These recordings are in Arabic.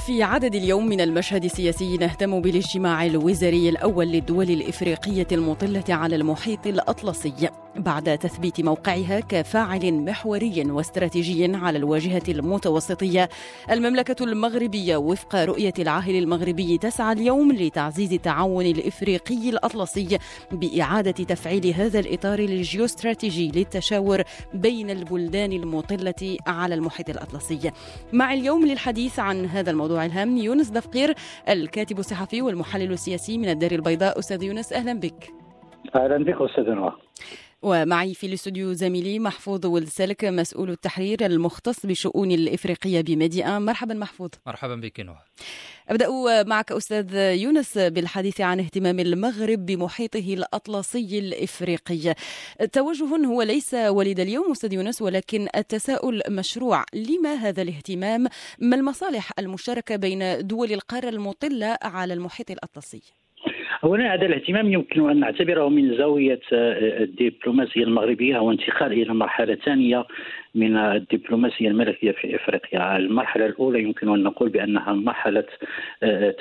في عدد اليوم من المشهد السياسي نهتم بالاجتماع الوزاري الأول للدول الإفريقية المطلة على المحيط الأطلسي بعد تثبيت موقعها كفاعل محوري واستراتيجي على الواجهة المتوسطية. المملكة المغربية وفق رؤية العاهل المغربي تسعى اليوم لتعزيز التعاون الإفريقي الأطلسي بإعادة تفعيل هذا الإطار الجيوستراتيجي للتشاور بين البلدان المطلة على المحيط الأطلسي. مع اليوم للحديث عن هذا الموضوع الهام يونس دفقير الكاتب الصحفي والمحلل السياسي من الدار البيضاء. أستاذ يونس أهلا بك. أهلا بك أستاذ نوى ومعي في الاستوديو زميلي محفوظ ولسلك مسؤول التحرير المختص بالشؤون الإفريقية بميديا مرحبا محفوظ. مرحبا بك نوح أبدأ معك أستاذ يونس بالحديث عن اهتمام المغرب بمحيطه الأطلسي الإفريقي. توجه هو ليس ولد اليوم أستاذ يونس ولكن التساؤل مشروع. لما هذا الاهتمام؟ ما المصالح المشتركة بين دول القارة المطلة على المحيط الأطلسي؟ اولا هذا الاهتمام يمكن أن نعتبره من زاوية الدبلوماسية المغربية هو انتقال إلى مرحلة ثانية. من الدبلوماسية الملكية في إفريقيا، المرحلة الأولى يمكن أن نقول بأنها مرحلة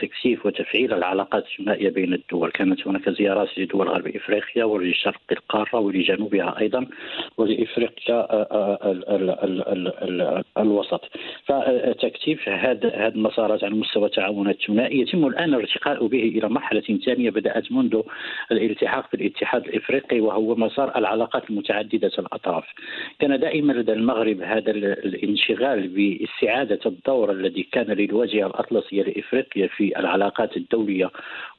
تكثيف وتفعيل العلاقات الثنائيه بين الدول، كانت هناك زيارات لدول غرب إفريقيا ولشرق القارة ولجنوبها أيضا ولإفريقيا الوسط. فتكثيف هذه المسارات على مستوى التعاون الثنائي يتم الآن الارتقاء به إلى مرحلة ثانية بدأت منذ الالتحاق بالاتحاد الإفريقي وهو مسار العلاقات المتعددة الأطراف. كان دائما لدى المغرب هذا الانشغال باستعادة الدور الذي كان للواجهه الاطلسيه لإفريقيا في العلاقات الدولية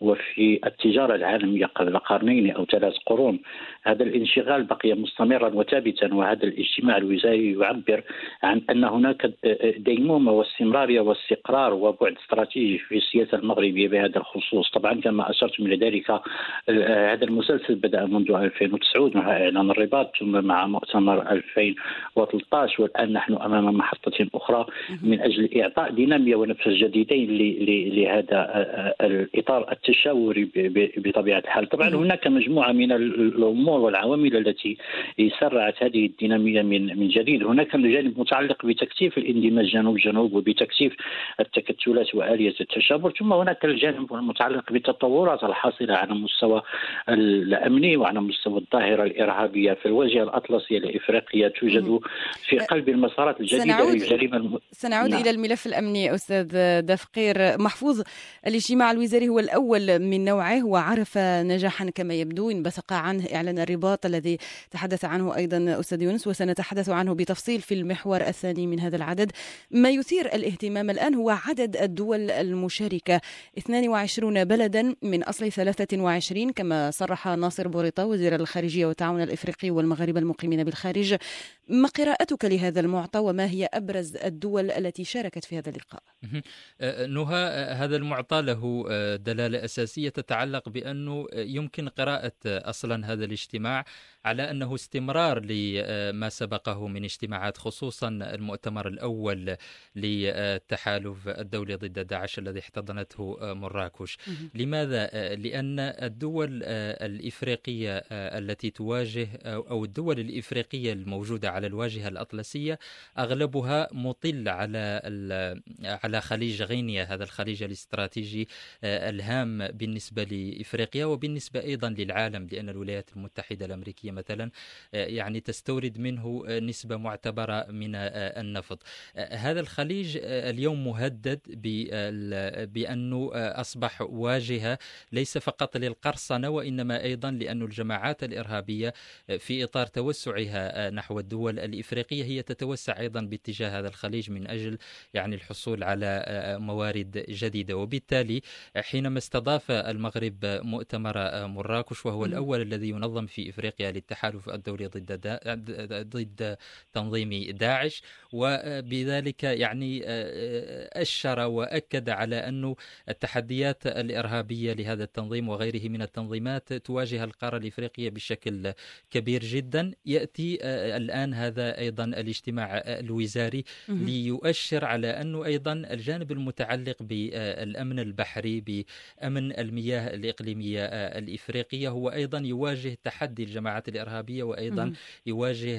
وفي التجارة العالمية قبل قرنين أو ثلاث قرون. هذا الانشغال بقي مستمرا وثابتا وهذا الاجتماع الوزاري يعبر عن أن هناك ديمومه واستمراريه واستقرار وبعد استراتيجي في السياسة المغربيه بهذا الخصوص. طبعا كما أشرت من ذلك هذا المسلسل بدأ منذ 2009 مع إعلان الرباط ثم مع مؤتمر 2013 والآن نحن أمام محطة أخرى من أجل إعطاء دينامية ونفس جديدين لهذا الإطار التشاوري بطبيعة الحال. طبعا هناك مجموعة من الأمور والعوامل التي سرعت هذه الدينامية من من جديد. هناك جانب متعلق بتكثيف الاندماج جنوب جنوب وبتكثيف التكتلات وآلية التشابر ثم هناك الجانب المتعلق بالتطورات الحاصلة على المستوى الأمني وعلى مستوى الظاهرة الإرهابية في الواجهه الاطلسيه لافريقيا توجد في قلب المسارات الجديدة سنعود للجريمه الم... سنعود نعم. إلى الملف الأمني أستاذ دفقير محفوظ. الاجتماع الوزاري هو الأول من نوعه وعرف نجاحا كما يبدو انبثق عنه إعلان الرباط الذي تحدث عنه أيضا أستاذ يونس وسنتحدث عنه بتفصيل في المحور الثاني من هذا العدد. ما يثير الاهتمام الآن هو عدد الدول المشاركة. 22 بلدا من أصل 23 كما صرح ناصر بوريطة وزير الخارجية والتعاون الإفريقي والمغاربة المقيمين بالخارج. ما قراءتك لهذا المعطى وما هي أبرز الدول التي شاركت في هذا اللقاء؟ نهى هذا المعطى له دلالة أساسية تتعلق بأنه يمكن قراءة أصلا هذا الاجتماع على أنه استمرار لما سبقه من اجتماعات خصوصا المؤتمر الأول للتحالف الدولي ضد داعش الذي احتضنته مراكش. لماذا؟ لأن الدول الإفريقية التي تواجه أو الدول الإفريقية الموجودة على الواجهة الأطلسية أغلبها مطل على على خليج غينيا هذا الخليج الاستراتيجي الهام بالنسبة لإفريقيا وبالنسبة أيضا للعالم لأن الولايات المتحدة الأمريكية مثلا يعني تستورد منه نسبة معتبرة من النفط. هذا الخليج اليوم مهدد بأنه أصبح واجهة ليس فقط للقرصنة وإنما أيضا لأن الجماعات الإرهابية في إطار توسعها نحو الدول الإفريقية هي تتوسع أيضا باتجاه هذا الخليج من أجل يعني الحصول على موارد جديدة. وبالتالي حينما استضاف المغرب مؤتمر مراكش وهو الأول الذي ينظم في إفريقيا للتحالف الدولي ضد دا ضد تنظيم داعش وبذلك يعني أشر وأكد على أنه التحديات الإرهابية لهذا التنظيم وغيره من التنظيمات تواجه القارة الإفريقية بشكل كبير جدا. يأتي الآن هذا أيضا الاجتماع الوزاري ليؤشر على أنه أيضا الجانب المتعلق بالأمن البحري بأمن المياه الإقليمية الإفريقية هو أيضا يواجه تحدي الجماعات الإرهابية وأيضا يواجه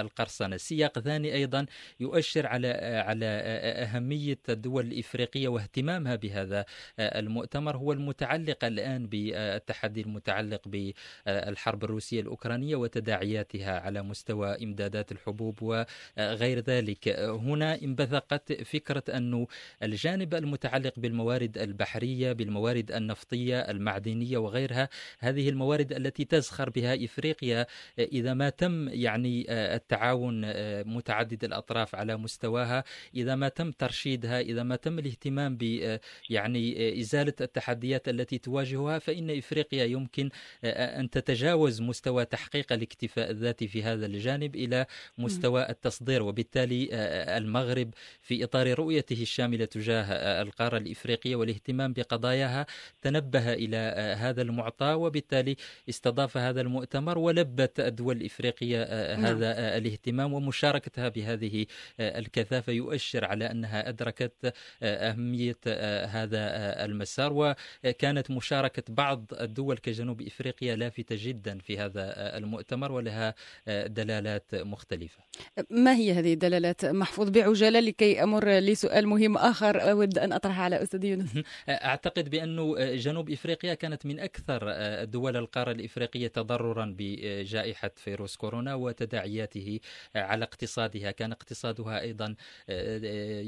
القرصنة. سياق ثاني أيضا يؤشر على على أهمية الدول الإفريقية واهتمامها بهذا المؤتمر هو المتعلق الآن بالتحدي المتعلق بالحرب الروسية الأوكرانية وتداعياتها على مستوى إمدادات الحبوب وغير ذلك. هنا انبثقت فكرة أن الجانب المتعلق بالموارد البحرية بالموارد النفطية المعدنية وغيرها هذه الموارد التي تزخر بها إفريقيا إذا ما تم يعني التعاون متعدد الأطراف على مستواها إذا ما تم ترشيدها إذا ما تم الاهتمام ب يعني إزالة التحديات التي تواجهها فإن إفريقيا يمكن أن تتجاوز مستوى تحقيق الاكتفاء الذاتي في هذا الجانب. إلى مستوى التصدير وبالتالي المغرب في إطار رؤيته الشاملة تجاه القارة الإفريقية والاهتمام بقضاياها تنبه إلى هذا المعطى وبالتالي استضاف هذا المؤتمر ولبت الدول الإفريقية نعم. هذا الاهتمام ومشاركتها بهذه الكثافة يؤشر على أنها أدركت أهمية هذا المسار وكانت مشاركة بعض الدول كجنوب إفريقيا لافتة جدا في هذا المؤتمر ولها دلالات مختلفة؟ ما هي هذه الدلالات محفوظ بعجالة لكي أمر لسؤال مهم آخر؟ أود أن أطرحه على أستاذ يونس. أعتقد بأن جنوب إفريقيا كانت من أكثر دول القارة الإفريقية تضررا بجائحة فيروس كورونا وتداعياته على اقتصادها. كان اقتصادها أيضا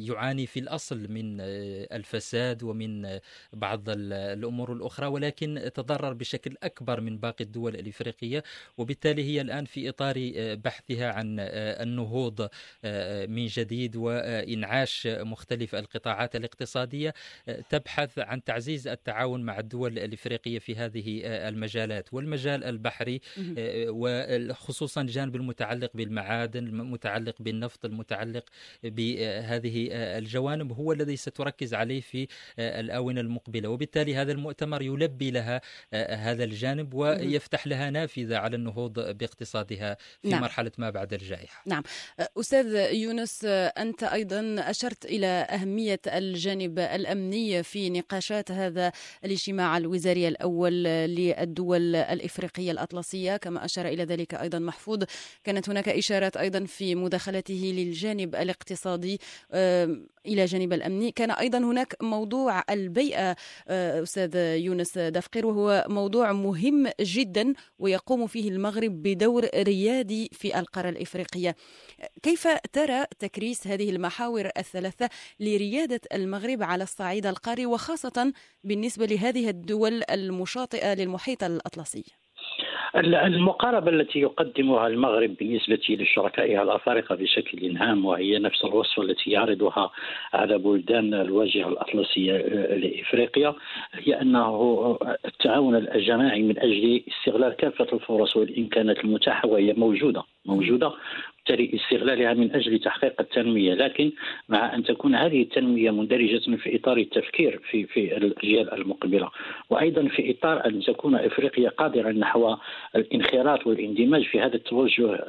يعاني في الأصل من الفساد ومن بعض الأمور الأخرى ولكن تضرر بشكل أكبر من باقي الدول الإفريقية وبالتالي هي الآن في إطار بحثها عن النهوض من جديد وإنعاش مختلف القطاعات الاقتصادية. تبحث عن تعزيز التعاون مع الدول الإفريقية في هذه المجالات والمجال البحري وخصوصا الجانب المتعلق بالمعادن المتعلق بالنفط المتعلق بهذه الجوانب هو الذي ستركز عليه في الآونة المقبلة. وبالتالي هذا المؤتمر يلبي لها هذا الجانب ويفتح لها نافذة على النهوض باقتصادها في نعم. مرحلة ما بعد الجائحة. نعم. أستاذ يونس أنت أيضا أشرت إلى أهمية الجانب الأمني في نقاشات هذا الاجتماع الوزاري الأول للدول الإفريقية الأطلسية. كما أشار إلى ذلك أيضا محفوظ كانت هناك إشارات أيضا في مداخلته للجانب الاقتصادي إلى جانب الأمني. كان أيضا هناك موضوع البيئة أستاذ يونس دفقير وهو موضوع مهم جدا ويقوم فيه المغرب بدور ريادي في القارة الإفريقية. كيف ترى تكريس هذه المحاور الثلاثة لريادة المغرب على الصعيد القاري وخاصة بالنسبة لهذه الدول المشاطئة للمحيط الأطلسي؟ المقاربة التي يقدمها المغرب بالنسبة لشركائها الأفارقة بشكل عام وهي نفس الوصفة التي يعرضها على بلدان الواجهة الأطلسية لإفريقيا هي أنه التعاون الجماعي من أجل استغلال كافة الفرص والإمكانات المتاحة وهي موجودة موجودة. بالتالي استغلالها من أجل تحقيق التنمية لكن مع أن تكون هذه التنمية مندرجة في إطار التفكير في في الأجيال المقبلة وأيضا في إطار أن تكون إفريقيا قادرة نحو الانخراط والاندماج في هذا التوجه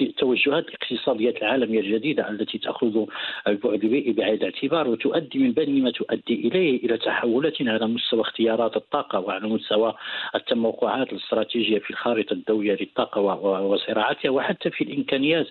التوجهات الاقتصاديه العالمية الجديدة التي تأخذ البعد البيئي بعين الاعتبار وتؤدي من بين ما تؤدي إليه إلى تحولات على مستوى اختيارات الطاقة وعلى مستوى التموقعات الاستراتيجية في الخارطة الدولية للطاقة وصراعاتها وحتى في الإمكانيات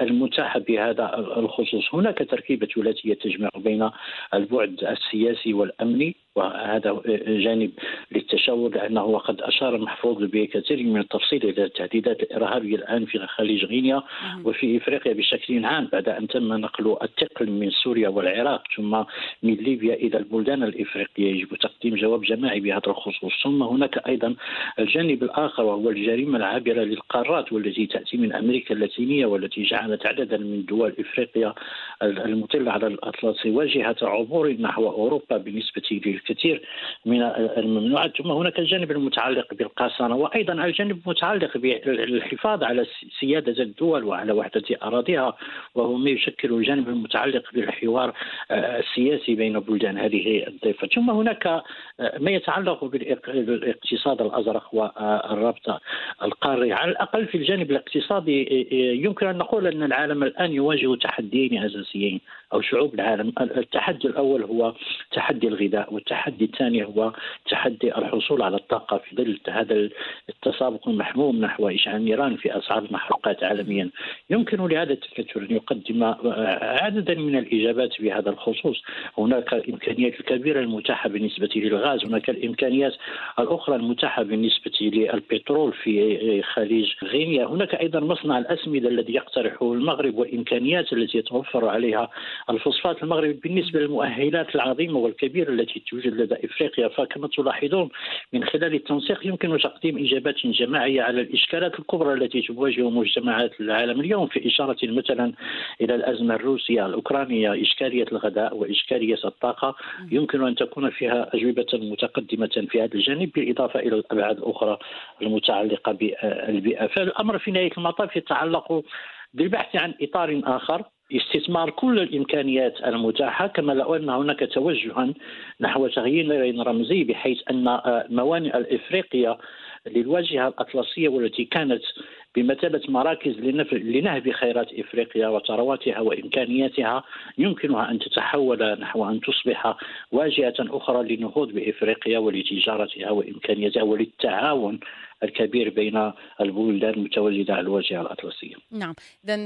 المتاحة بهذا الخصوص. هناك تركيبة ثلاثية تجمع بين البعد السياسي والأمني. وهذا جانب للتشاور لأنه وقد أشار محفوظ بكثير من التفصيل إلى التهديدات الإرهابية الآن في خليج غينيا وفي إفريقيا بشكل عام بعد أن تم نقل الثقل من سوريا والعراق ثم من ليبيا إلى البلدان الإفريقية. يجب تقديم جواب جماعي بهذا الخصوص. ثم هناك أيضا الجانب الآخر وهو الجريمة العابرة للقارات والتي تأتي من أمريكا اللاتينية والتي جعلت عددا من دول إفريقيا المطلة على الأطلس واجهة عبور نحو أوروبا بالنسبة الكثير من الممنوعات. ثم هناك الجانب المتعلق بالقاصنه وأيضا الجانب المتعلق بالحفاظ على سيادة الدول وعلى وحدة أراضيها وهو ما يشكل الجانب المتعلق بالحوار السياسي بين بلدان هذه الضفة. ثم هناك ما يتعلق بالاقتصاد الأزرق والرابطة القاري على الأقل في الجانب الاقتصادي يمكن أن نقول أن العالم الآن يواجه تحديين أساسيين أو شعوب العالم. التحدي الأول هو تحدي الغذاء والتحدي الثاني هو تحدي الحصول على الطاقة في ظل هذا التسابق المحموم نحو اشعال النيران في أسعار المحروقات عالميا. يمكن لهذا التكتل أن يقدم عددا من الإجابات في هذا الخصوص. هناك الإمكانيات الكبيرة المتاحة بالنسبة للغاز. هناك الإمكانيات الأخرى المتاحة بالنسبة للبترول في خليج غينيا. هناك أيضا مصنع الأسمدة الذي يقترحه المغرب والإمكانيات التي يتوفر عليها الفوسفات المغربي بالنسبة للمؤهلات العظيمة والكبيرة التي توجد لدى إفريقيا فكما تلاحظون من خلال التنسيق يمكن تقديم إجابات جماعية على الإشكالات الكبرى التي تواجه مجتمعات العالم اليوم في إشارة مثلا إلى الأزمة الروسية الأوكرانية إشكالية الغذاء وإشكالية الطاقة. يمكن أن تكون فيها أجوبة متقدمة في هذا الجانب بالإضافة إلى الأبعاد الأخرى المتعلقة بالبيئة. فالأمر في نهاية المطاف يتعلق بالبحث عن إطار آخر. استثمار كل الإمكانيات المتاحة كما لو أن هناك توجها نحو تغيير رمزي بحيث أن موانئ الإفريقية للواجهه الأطلسية والتي كانت بمثابة مراكز لنهب خيرات إفريقيا وثرواتها وإمكانياتها يمكنها أن تتحول نحو أن تصبح واجهة أخرى للنهوض بإفريقيا ولتجارتها وإمكانياتها وللتعاون الكبير بين البلدان المتواجده على الواجهه الاطلسيه. نعم، اذا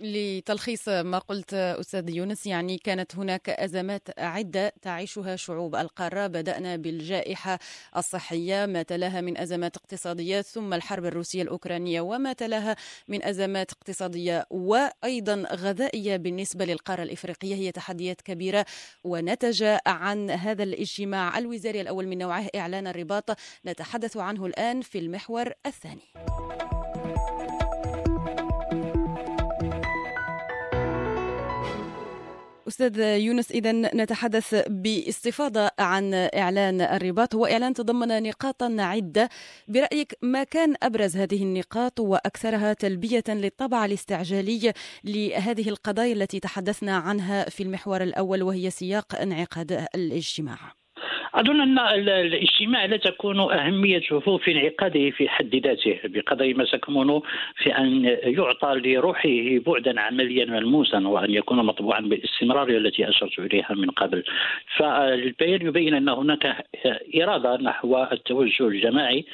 لتلخيص ما قلت أستاذ يونس يعني كانت هناك أزمات عدة تعيشها شعوب القارة بدأنا بالجائحة الصحية ما تلاها من أزمات اقتصادية ثم الحرب الروسية الأوكرانية وما تلاها من أزمات اقتصادية وأيضا غذائية بالنسبة للقارة الإفريقية هي تحديات كبيرة ونتج عن هذا الاجتماع الوزاري الأول من نوعه إعلان الرباط نتحدث عنه الآن في المحور الثاني. أستاذ يونس إذا نتحدث باستفاضة عن إعلان الرباط. هو إعلان تضمن نقاطا عدة. برأيك ما كان أبرز هذه النقاط وأكثرها تلبية للطبع الاستعجالي لهذه القضايا التي تحدثنا عنها في المحور الأول وهي سياق انعقاد الاجتماع؟ أظن أن الاجتماع لا تكون اهميته في انعقاده في حد ذاته بقدر ما تكمن في أن يعطى لروحه بعدا عمليا ملموسا وأن يكون مطبوعا بالاستمراريه التي أشرت إليها من قبل. فالبيان يبين أن هناك إرادة نحو التوجه الجماعي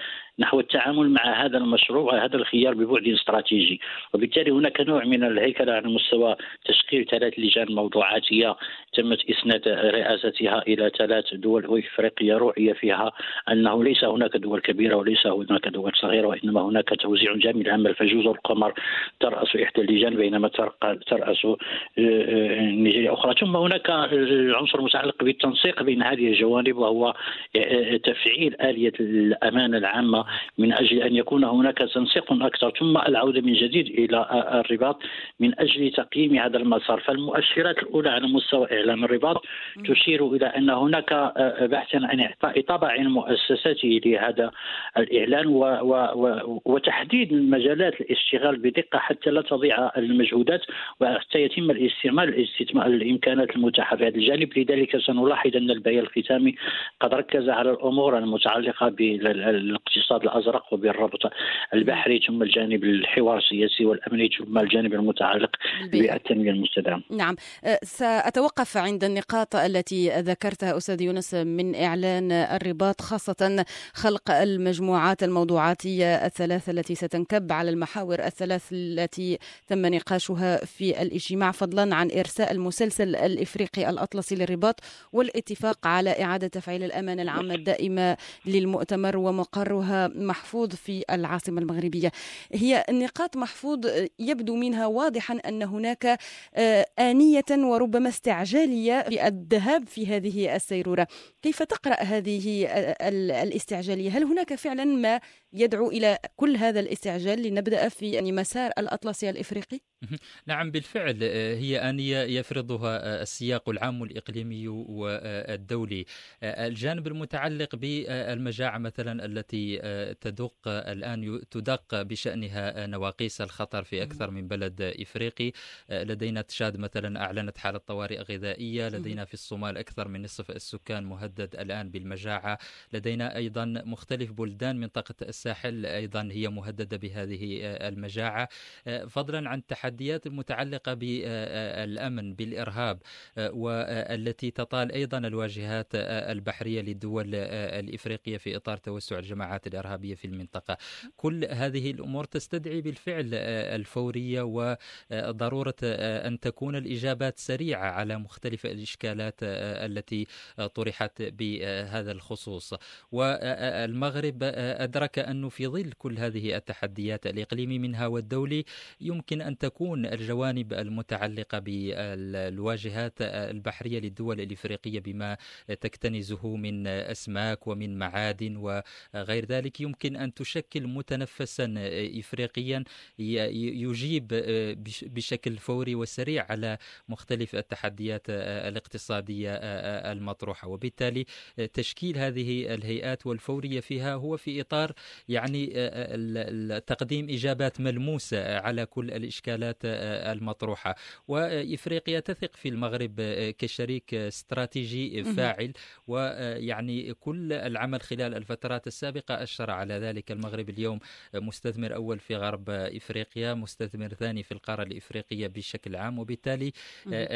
نحو التعامل مع هذا المشروع وهذا الخيار ببعد استراتيجي. وبالتالي هناك نوع من الهيكلة على مستوى تشكيل ثلاث لجان موضوعاتية تمت إسناد رئاستها إلى ثلاث دول افريقيه رؤية فيها أنه ليس هناك دول كبيرة وليس هناك دول صغيرة وإنما هناك توزيع جامد العمل فجزر القمر ترأس إحدى اللجان بينما ترأس آه، آه، نيجيريا أخرى. ثم هناك العنصر المتعلق بالتنسيق بين هذه الجوانب وهو آه، تفعيل آلية الامان العامة من أجل أن يكون هناك تنسيق أكثر ثم العودة من جديد إلى الرباط من أجل تقييم هذا المسار. فالمؤشرات الأولى على مستوى إعلام الرباط تشير إلى أن هناك بحثا عن إعطاء طابع مؤسساته لهذا الإعلان و و وتحديد مجالات الاشتغال بدقة حتى لا تضيع المجهودات وحتى يتم الاستعمال الاستثمار الإمكانات المتاحه في هذا الجانب لذلك سنلاحظ أن البيان الختامي قد ركز على الأمور المتعلقة بالإقتصاد. الاقتصاد الازرق وبالربط البحري ثم الجانب الحوار السياسي والامني ثم الجانب المتعلق بالتنمية المستدامة. نعم أه، سأتوقف عند النقاط التي ذكرتها أستاذ يونس من إعلان الرباط خاصة خلق المجموعات الموضوعاتية الثلاث التي ستنكب على المحاور الثلاث التي تم نقاشها في الاجتماع فضلا عن إرساء المسلسل الإفريقي الأطلسي للرباط والاتفاق على إعادة تفعيل الامانه العامة الدائمة للمؤتمر ومقرها محفوظ في العاصمة المغربية. هي نقاط محفوظ يبدو منها واضحا أن هناك آه، آنية وربما استعجال استعجالية بالذهاب في هذه السيرورة. كيف تقرأ هذه الاستعجالية؟ هل هناك فعلا ما يدعو إلى كل هذا الاستعجال لنبدأ في مسار الأطلسي الإفريقي؟ نعم بالفعل آه، هي آنية يفرضها آه، السياق العام الإقليمي والدولي آه، الجانب المتعلق بالمجاعة مثلا التي تدق الآن تدق بشأنها نواقيس الخطر في أكثر من بلد إفريقي. لدينا تشاد مثلا أعلنت حالة طوارئ غذائية لدينا في الصومال أكثر من نصف السكان مهدد الآن بالمجاعة. لدينا أيضا مختلف بلدان منطقة الساحل أيضا هي مهددة بهذه المجاعة. فضلا عن التحديات المتعلقة بالأمن بالإرهاب والتي تطال أيضا الواجهات البحرية للدول الإفريقية في إطار توسع الجماعات الإرهابية في المنطقة. كل هذه الأمور تستدعي بالفعل الفورية وضرورة أن تكون الإجابات سريعة على مختلف الإشكالات التي طرحت بهذا الخصوص. والمغرب أدرك أنه في ظل كل هذه التحديات الإقليمي منها والدولي يمكن أن تكون الجوانب المتعلقة بالواجهات البحرية للدول الإفريقية بما تكتنزه من أسماك ومن معادن وغير ذلك. يمكن أن تشكل متنفسا إفريقيا يجيب بشكل فوري وسريع على مختلف التحديات الاقتصادية المطروحة. وبالتالي تشكيل هذه الهيئات والفورية فيها هو في إطار يعني تقديم إجابات ملموسة على كل الإشكالات المطروحة. وإفريقيا تثق في المغرب كشريك استراتيجي فاعل. ويعني كل العمل خلال الفترات السابقة أشر على ذلك المغرب اليوم مستثمر أول في غرب إفريقيا مستثمر ثاني في القارة الإفريقية بشكل عام وبالتالي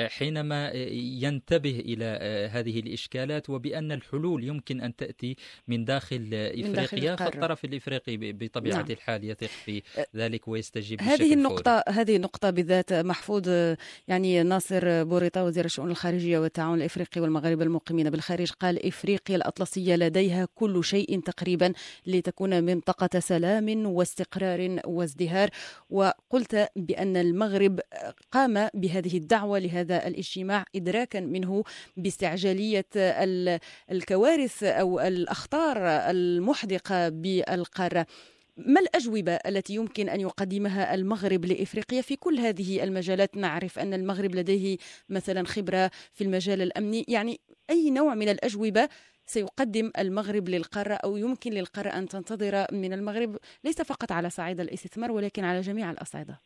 حينما ينتبه إلى هذه الإشكالات وبأن الحلول يمكن أن تأتي من داخل إفريقيا فالطرف الإفريقي بطبيعة نعم. الحال يثق في ذلك ويستجيب هذه النقطة فوري. هذه النقطة بالذات محفوظ يعني ناصر بوريطا وزير الشؤون الخارجية والتعاون الإفريقي والمغاربة المقيمين بالخارج قال إفريقيا الأطلسية لديها كل شيء تقريبا لتكون منطقة سلام واستقرار وازدهار. وقلت بأن المغرب قام بهذه الدعوة لهذا الاجتماع إدراكا منه باستعجالية الكوارث أو الأخطار المحدقة بالقارة. ما الأجوبة التي يمكن أن يقدمها المغرب لإفريقيا في كل هذه المجالات؟ نعرف أن المغرب لديه مثلا خبرة في المجال الأمني. يعني أي نوع من الأجوبة سيقدم المغرب للقارة أو يمكن للقارة أن تنتظر من المغرب. ليس فقط على صعيد الاستثمار ولكن على جميع الأصعدة.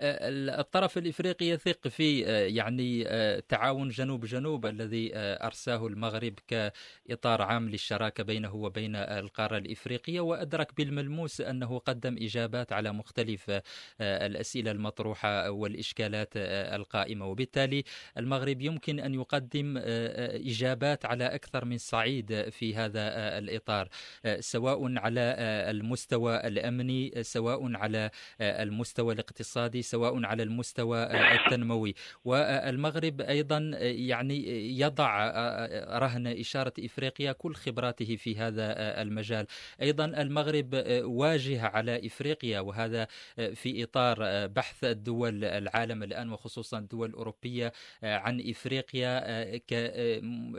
الطرف الإفريقي يثق في يعني تعاون جنوب جنوب الذي أرساه المغرب كإطار عام للشراكة بينه وبين القارة الإفريقية. وأدرك بالملموس أنه قدم إجابات على مختلف الأسئلة المطروحة والإشكالات القائمة. وبالتالي المغرب يمكن أن يقدم إجابات على أكثر من صعيد بعيد في هذا آه، الإطار. آه، سواء على آه، المستوى الأمني سواء على المستوى الاقتصادي سواء على المستوى التنموي. والمغرب أيضا يعني يضع رهن إشارة إفريقيا كل خبراته في هذا المجال. أيضا المغرب واجه على إفريقيا وهذا في إطار بحث الدول العالم الآن وخصوصا الدول الأوروبية عن إفريقيا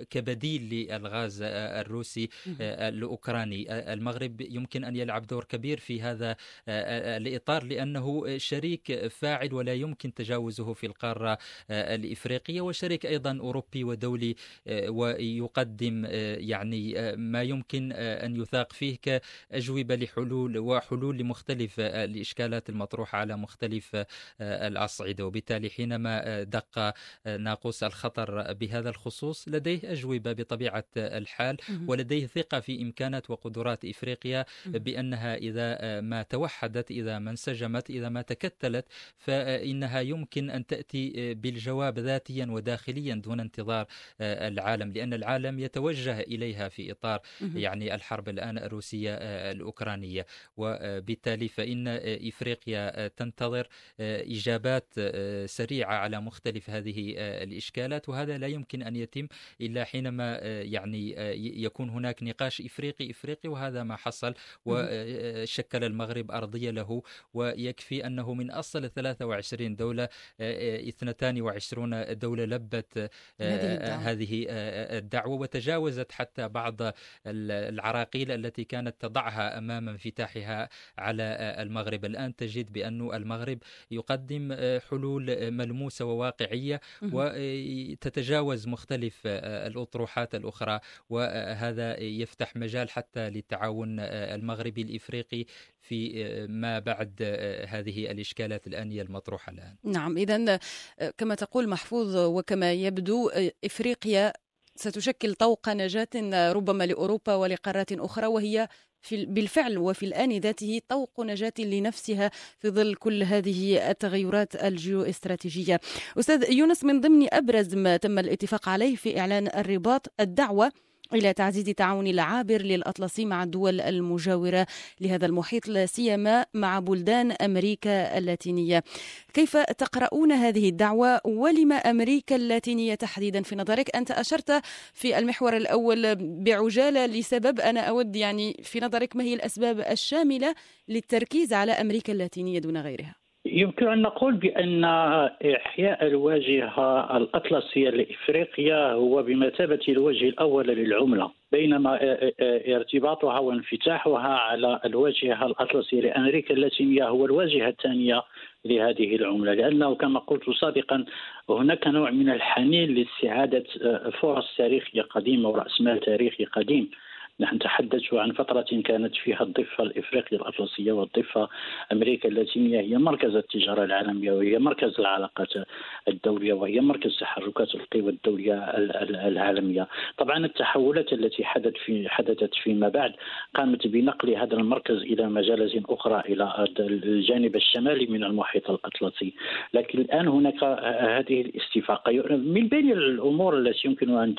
كبديل للغاز الروسي الأوكراني. المغرب يمكن أن يلعب دور كبير في هذا الإطار لأنه شريك فاعل ولا يمكن تجاوزه في القارة الإفريقية وشريك أيضا أوروبي ودولي ويقدم يعني ما يمكن أن يثاق فيه كأجوبة لحلول وحلول لمختلف الإشكالات المطروحة على مختلف الأصعدة. وبالتالي حينما دق ناقوس الخطر بهذا الخصوص لديه أجوبة بطبيعة الحال ولديه ثقة في إمكانات وقدرات إفريقيا بأنها إذا ما توحدت إذا ما انسجمت إذا ما تكتلت. فإنها يمكن أن تأتي بالجواب ذاتيا وداخليا دون انتظار العالم لأن العالم يتوجه إليها في إطار يعني الحرب الآن الروسية الأوكرانية. وبالتالي فإن إفريقيا تنتظر إجابات سريعة على مختلف هذه الإشكالات. وهذا لا يمكن أن يتم إلا حينما يعني يكون هناك نقاش إفريقي إفريقي وهذا ما حصل. وشكل المغرب أرضية له ويكفي أنه من أصل 23 دولة 22 دولة لبت هذه الدعوة. وتجاوزت حتى بعض العراقيل التي كانت تضعها أمام انفتاحها على المغرب. الآن تجد بأن المغرب يقدم حلول ملموسة وواقعية وتتجاوز مختلف الأطروحات الأخرى. وهذا يفتح مجال حتى للتعاون المغربي الإفريقي في ما بعد هذه الإشكالات الآنية المطروحة الآن. نعم إذا كما تقول محفوظ وكما يبدو إفريقيا ستشكل طوق نجاة ربما لأوروبا ولقارات أخرى وهي في بالفعل وفي الآن ذاته طوق نجاة لنفسها في ظل كل هذه التغيرات الجيو استراتيجية أستاذ يونس من ضمن أبرز ما تم الاتفاق عليه في إعلان الرباط الدعوة إلى تعزيز تعاون العابر للأطلسي مع الدول المجاورة لهذا المحيط لا سيما مع بلدان أمريكا اللاتينية. كيف تقرؤون هذه الدعوة؟ ولما أمريكا اللاتينية تحديدا في نظرك؟ أنت أشرت في المحور الأول بعجالة لسبب. أنا أود يعني في نظرك ما هي الأسباب الشاملة للتركيز على أمريكا اللاتينية دون غيرها؟ يمكن أن نقول بأن إحياء الواجهة الأطلسية لإفريقيا هو بمثابة الوجه الأول للعملة بينما ارتباطها وانفتاحها على الواجهة الأطلسية لأمريكا اللاتينية هو الواجهة الثانية لهذه العملة. لأنه كما قلت سابقا هناك نوع من الحنين لاستعادة فرص تاريخية قديمة وراس مال تاريخي قديم. نحن نتحدث عن فترة كانت فيها الضفة الإفريقية الأطلسية والضفة أمريكا اللاتينية هي مركز التجارة العالمية وهي مركز العلاقات الدولية وهي مركز تحركات القوى الدولية العالمية. طبعا التحولات التي حدث في حدثت فيما بعد قامت بنقل هذا المركز إلى مجالات أخرى إلى الجانب الشمالي من المحيط الأطلسي. لكن الآن هناك هذه الاستفاقة. من بين الأمور التي يمكن أن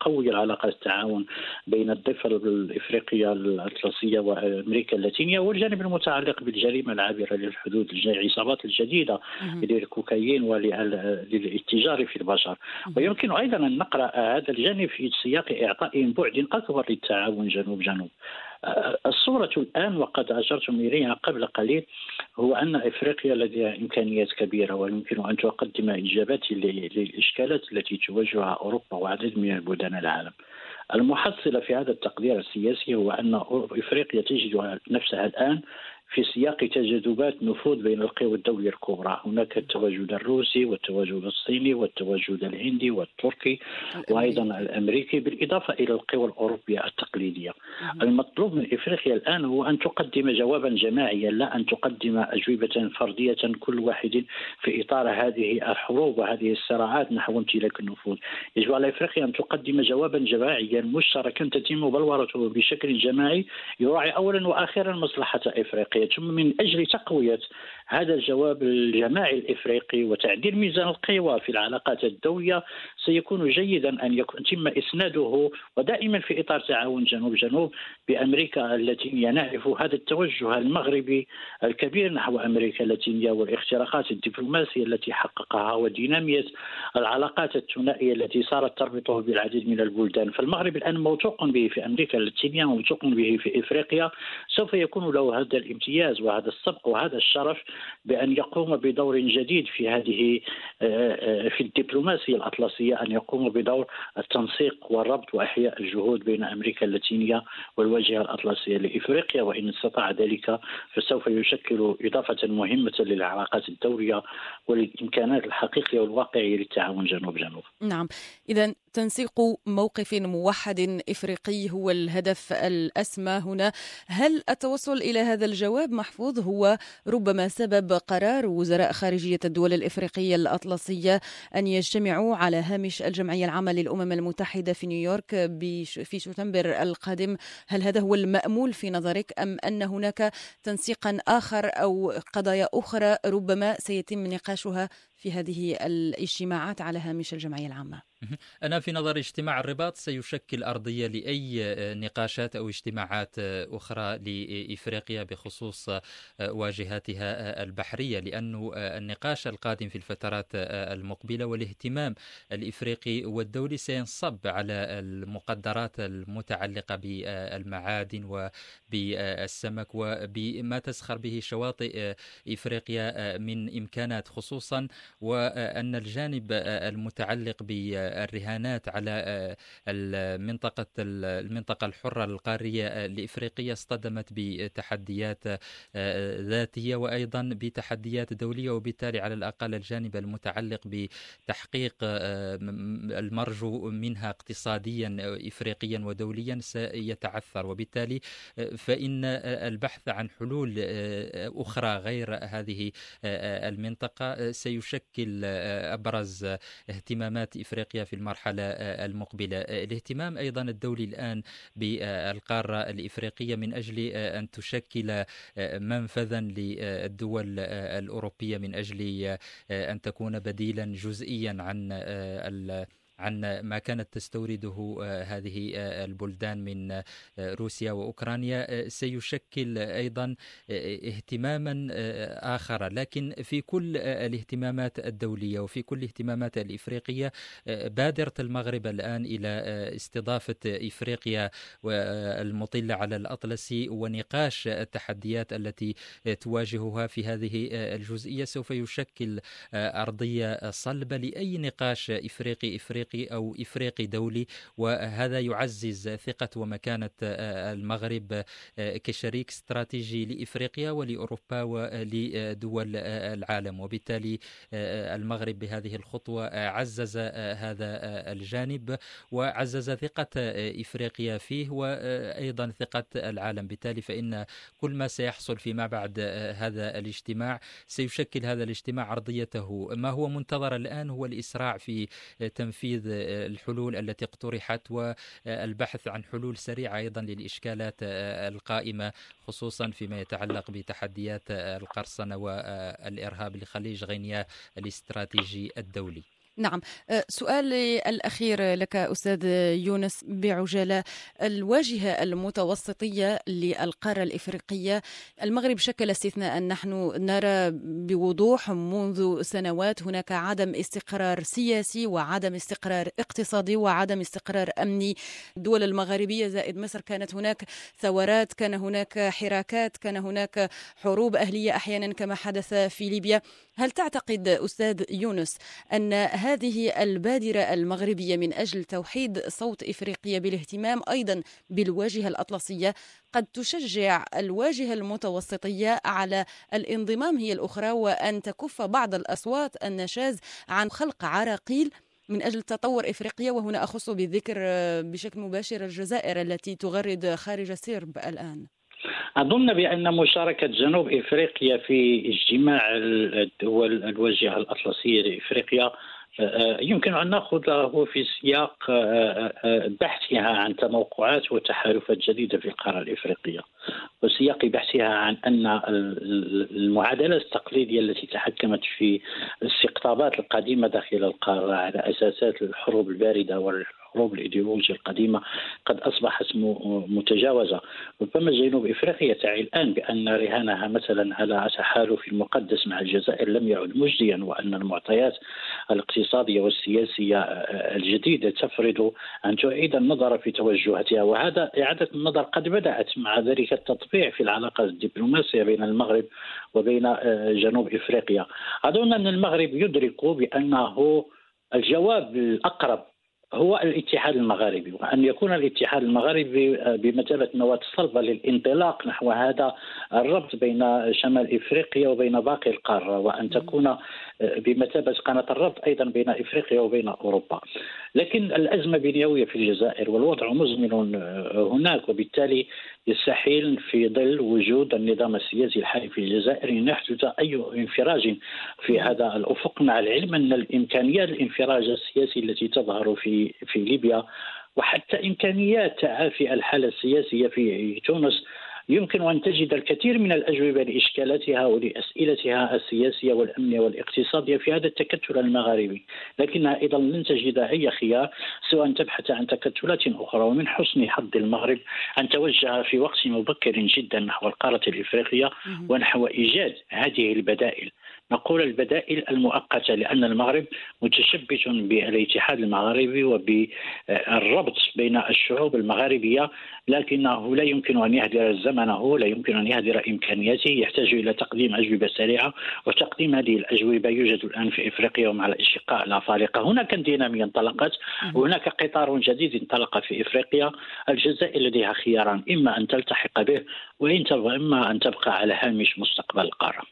تقوي العلاقات التعاون بين الضفة الإفريقية الأطلسية وأمريكا اللاتينية والجانب المتعلق بالجريمة العابرة للحدود العصابات الجديدة للكوكايين وللاتجار في البشر. ويمكن أيضا أن نقرأ هذا الجانب في سياق إعطاء بعد أكبر للتعاون جنوب جنوب. الصورة الآن وقد أشرتم إليها قبل قليل هو أن إفريقيا لديها إمكانيات كبيرة ويمكن أن تقدم إجابات للإشكالات التي تواجهها أوروبا وعدد من بلدان العالم. المحصلة في هذا التقدير السياسي هو أن إفريقيا تجد نفسها الآن في سياق تجاذبات نفوذ بين القوى الدولية الكبرى. هناك التواجد الروسي والتواجد الصيني والتواجد الهندي والتركي وأيضا الأمريكي بالإضافة إلى القوى الأوروبية التقليدية. المطلوب من إفريقيا الآن هو أن تقدم جوابا جماعيا لا أن تقدم أجوبة فردية كل واحد في إطار هذه الحروب وهذه الصراعات نحو امتلاك النفوذ. يجب على إفريقيا أن تقدم جوابا جماعيا مشتركا تتم بلورته بشكل جماعي يراعي أولا وآخرا مصلحة إفريقيا. ثم من أجل تقوية هذا الجواب الجماعي الإفريقي وتعديل ميزان القوى في العلاقات الدولية سيكون جيدا أن يتم إسناده ودائما في إطار تعاون جنوب جنوب بأمريكا اللاتينيه نعرف هذا التوجه المغربي الكبير نحو أمريكا اللاتينية والاختراقات الدبلوماسية التي حققها ودينامية العلاقات الثنائية التي صارت تربطه بالعديد من البلدان. فالمغرب الآن موثوق به في أمريكا اللاتينية موثوق به في إفريقيا. سوف يكون له هذا الامتياز وهذا السبق وهذا الشرف بأن يقوم بدور جديد في هذه آه، آه، في الدبلوماسية الأطلسية أن يقوم بدور التنسيق والربط وإحياء الجهود بين أمريكا اللاتينية والواجهة الأطلسية لإفريقيا وإن استطاع ذلك فسوف يشكل إضافة مهمة للعلاقات الدولية وللإمكانات الحقيقية والواقعية للتعاون جنوب جنوب. نعم. إذا تنسيق موقف موحد إفريقي هو الهدف الأسمى هنا. هل التوصل إلى هذا الجواب محفوظ؟ هو ربما سبب قرار وزراء خارجية الدول الإفريقية الأطلسية أن يجتمعوا على هامش الجمعية العامة للأمم المتحدة في نيويورك في سبتمبر القادم. هل هذا هو المأمول في نظرك أم أن هناك تنسيقا آخر أو قضايا أخرى ربما سيتم نقاشها في هذه الاجتماعات على هامش الجمعية العامة. أنا في نظري اجتماع الرباط سيشكل أرضية لأي نقاشات أو اجتماعات أخرى لإفريقيا بخصوص واجهاتها البحرية لأن النقاش القادم في الفترات المقبلة والاهتمام الإفريقي والدولي سينصب على المقدرات المتعلقة بالمعادن وبالسمك وبما تسخر به شواطئ إفريقيا من إمكانات خصوصا وأن الجانب المتعلق ب الرهانات على المنطقة المنطقة الحرة القارية الإفريقية اصطدمت بتحديات ذاتية وأيضا بتحديات دولية وبالتالي على الأقل الجانب المتعلق بتحقيق المرجو منها اقتصاديا إفريقيا ودوليا سيتعثر. وبالتالي فإن البحث عن حلول أخرى غير هذه المنطقة سيشكل أبرز اهتمامات إفريقيا في المرحلة آه، المقبلة. آه، الاهتمام أيضا الدولي الآن بالقارة الإفريقية من أجل آه، أن تشكل منفذا للدول الأوروبية من أجل أن تكون بديلا جزئيا عن عن ما كانت تستورده آه، هذه آه، البلدان من آه، روسيا وأوكرانيا سيشكل أيضا اهتماما آخر. لكن في كل الاهتمامات الدولية وفي كل الاهتمامات الإفريقية بادرة المغرب الآن إلى استضافة إفريقيا المطله على الاطلسي ونقاش التحديات التي تواجهها في هذه الجزئية سوف يشكل أرضية صلبة لأي نقاش إفريقي إفريقي افريقي أو افريقي دولي وهذا يعزز ثقة ومكانة آه، المغرب آه، كشريك استراتيجي لإفريقيا ولأوروبا ولدول آه، العالم. وبالتالي المغرب بهذه الخطوة عزز هذا الجانب وعزز ثقة إفريقيا فيه وأيضا ثقة العالم. بالتالي فإن كل ما سيحصل فيما بعد هذا الاجتماع سيشكل هذا الاجتماع ارضيته ما هو منتظر الآن هو الإسراع في تنفيذ تنفيذ الحلول التي اقترحت والبحث عن حلول سريعة أيضا للإشكالات القائمة خصوصا فيما يتعلق بتحديات القرصنة والإرهاب لخليج غينيا الاستراتيجي الدولي. نعم. أه، سؤالي الأخير لك أستاذ يونس بعجالة الواجهة المتوسطية للقارة الإفريقية المغرب شكل استثناء نحن نرى بوضوح منذ سنوات هناك عدم استقرار سياسي وعدم استقرار اقتصادي وعدم استقرار أمني. الدول المغاربية زائد مصر كانت هناك ثورات كان هناك حراكات كان هناك حروب أهلية أحيانا كما حدث في ليبيا. هل تعتقد أستاذ يونس أن هذه البادرة المغربية من أجل توحيد صوت إفريقيا بالاهتمام أيضا بالواجهة الأطلسية. قد تشجع الواجهة المتوسطية على الانضمام هي الأخرى وأن تكف بعض الأصوات النشاز عن خلق عراقيل من أجل تطور إفريقيا وهنا أخص بالذكر بشكل مباشر الجزائر التي تغرد خارج سرب الآن. أظن بأن مشاركة جنوب إفريقيا في اجتماع الدول الواجهة الأطلسية لإفريقيا آه، يمكن أن ناخذه في سياق آه، آه، بحثها عن تموقعات وتحالفات جديدة في القارة الإفريقية وسياق بحثها عن أن المعادلة التقليدية التي تحكمت في الاستقطابات القديمة داخل القارة على أساسات الحروب الباردة الحروب الايديولوجيه القديمة قد اصبحت متجاوزة. ربما جنوب إفريقيا تعي الآن بأن رهانها مثلا على تحالف المقدس مع الجزائر لم يعد مجديا وأن المعطيات الاقتصادية والسياسية الجديدة تفرض أن تعيد النظر في توجهاتها. وهذا إعادة النظر قد بدأت مع ذلك التطبيع في العلاقات الدبلوماسية بين المغرب وبين جنوب إفريقيا. أظن أن المغرب يدرك بأنه الجواب الأقرب هو الاتحاد المغاربي وأن يكون الاتحاد المغاربي بمثابه نواه صلبه للانطلاق نحو هذا الربط بين شمال إفريقيا وبين باقي القارة وأن تكون بمثابه قناة الربط أيضا بين إفريقيا وبين أوروبا. لكن الأزمة بنيويه في الجزائر والوضع مزمن هناك وبالتالي يستحيل في ظل وجود النظام السياسي الحالي في الجزائر أن يحدث أي انفراج في هذا الأفق مع العلم أن الإمكانيات الانفراج السياسي التي تظهر في في ليبيا وحتى إمكانيات تعافي الحالة السياسية في تونس يمكن أن تجد الكثير من الأجوبة لإشكالاتها ولأسئلتها السياسية والأمنية والاقتصادية في هذا التكتل المغاربي. لكنها أيضا لن تجد أي خيار سوى أن تبحث عن تكتلات أخرى ومن حسن حظ المغرب أن توجه في وقت مبكر جدا نحو القارة الإفريقية ونحو إيجاد هذه البدائل. نقول البدائل المؤقتة لأن المغرب متشبث بالاتحاد المغربي وبالربط بين الشعوب المغاربية لكنه لا يمكن أن يهدر زمنه لا يمكن أن يهدر إمكانياته يحتاج إلى تقديم أجوبة سريعة وتقديم هذه الأجوبة يوجد الآن في إفريقيا ومع الأشقاء الأفارقة هناك دينامية انطلقت وهناك قطار جديد انطلق في إفريقيا الجزائر لديها خياران إما أن تلتحق به وإن إما أن تبقى على هامش مستقبل القارة.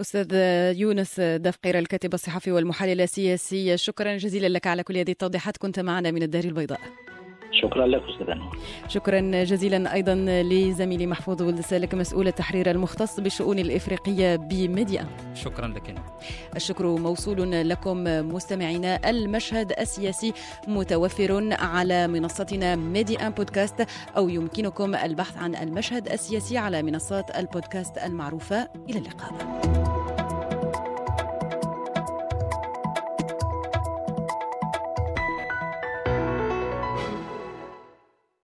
أستاذ يونس دفقير الكاتب الصحفي والمحلل السياسي. شكرا جزيلا لك على كل هذه التوضيحات. كنت معنا من الدار البيضاء. شكرا لك أستاذ شكرا جزيلا أيضا لزميلي محفوظ ولد سالك مسؤول التحرير المختص بالشؤون الإفريقية بميديا. شكرا لك. الشكر موصول لكم مستمعينا. المشهد السياسي متوفر على منصتنا ميديا بودكاست أو يمكنكم البحث عن المشهد السياسي على منصات البودكاست المعروفة. إلى اللقاء.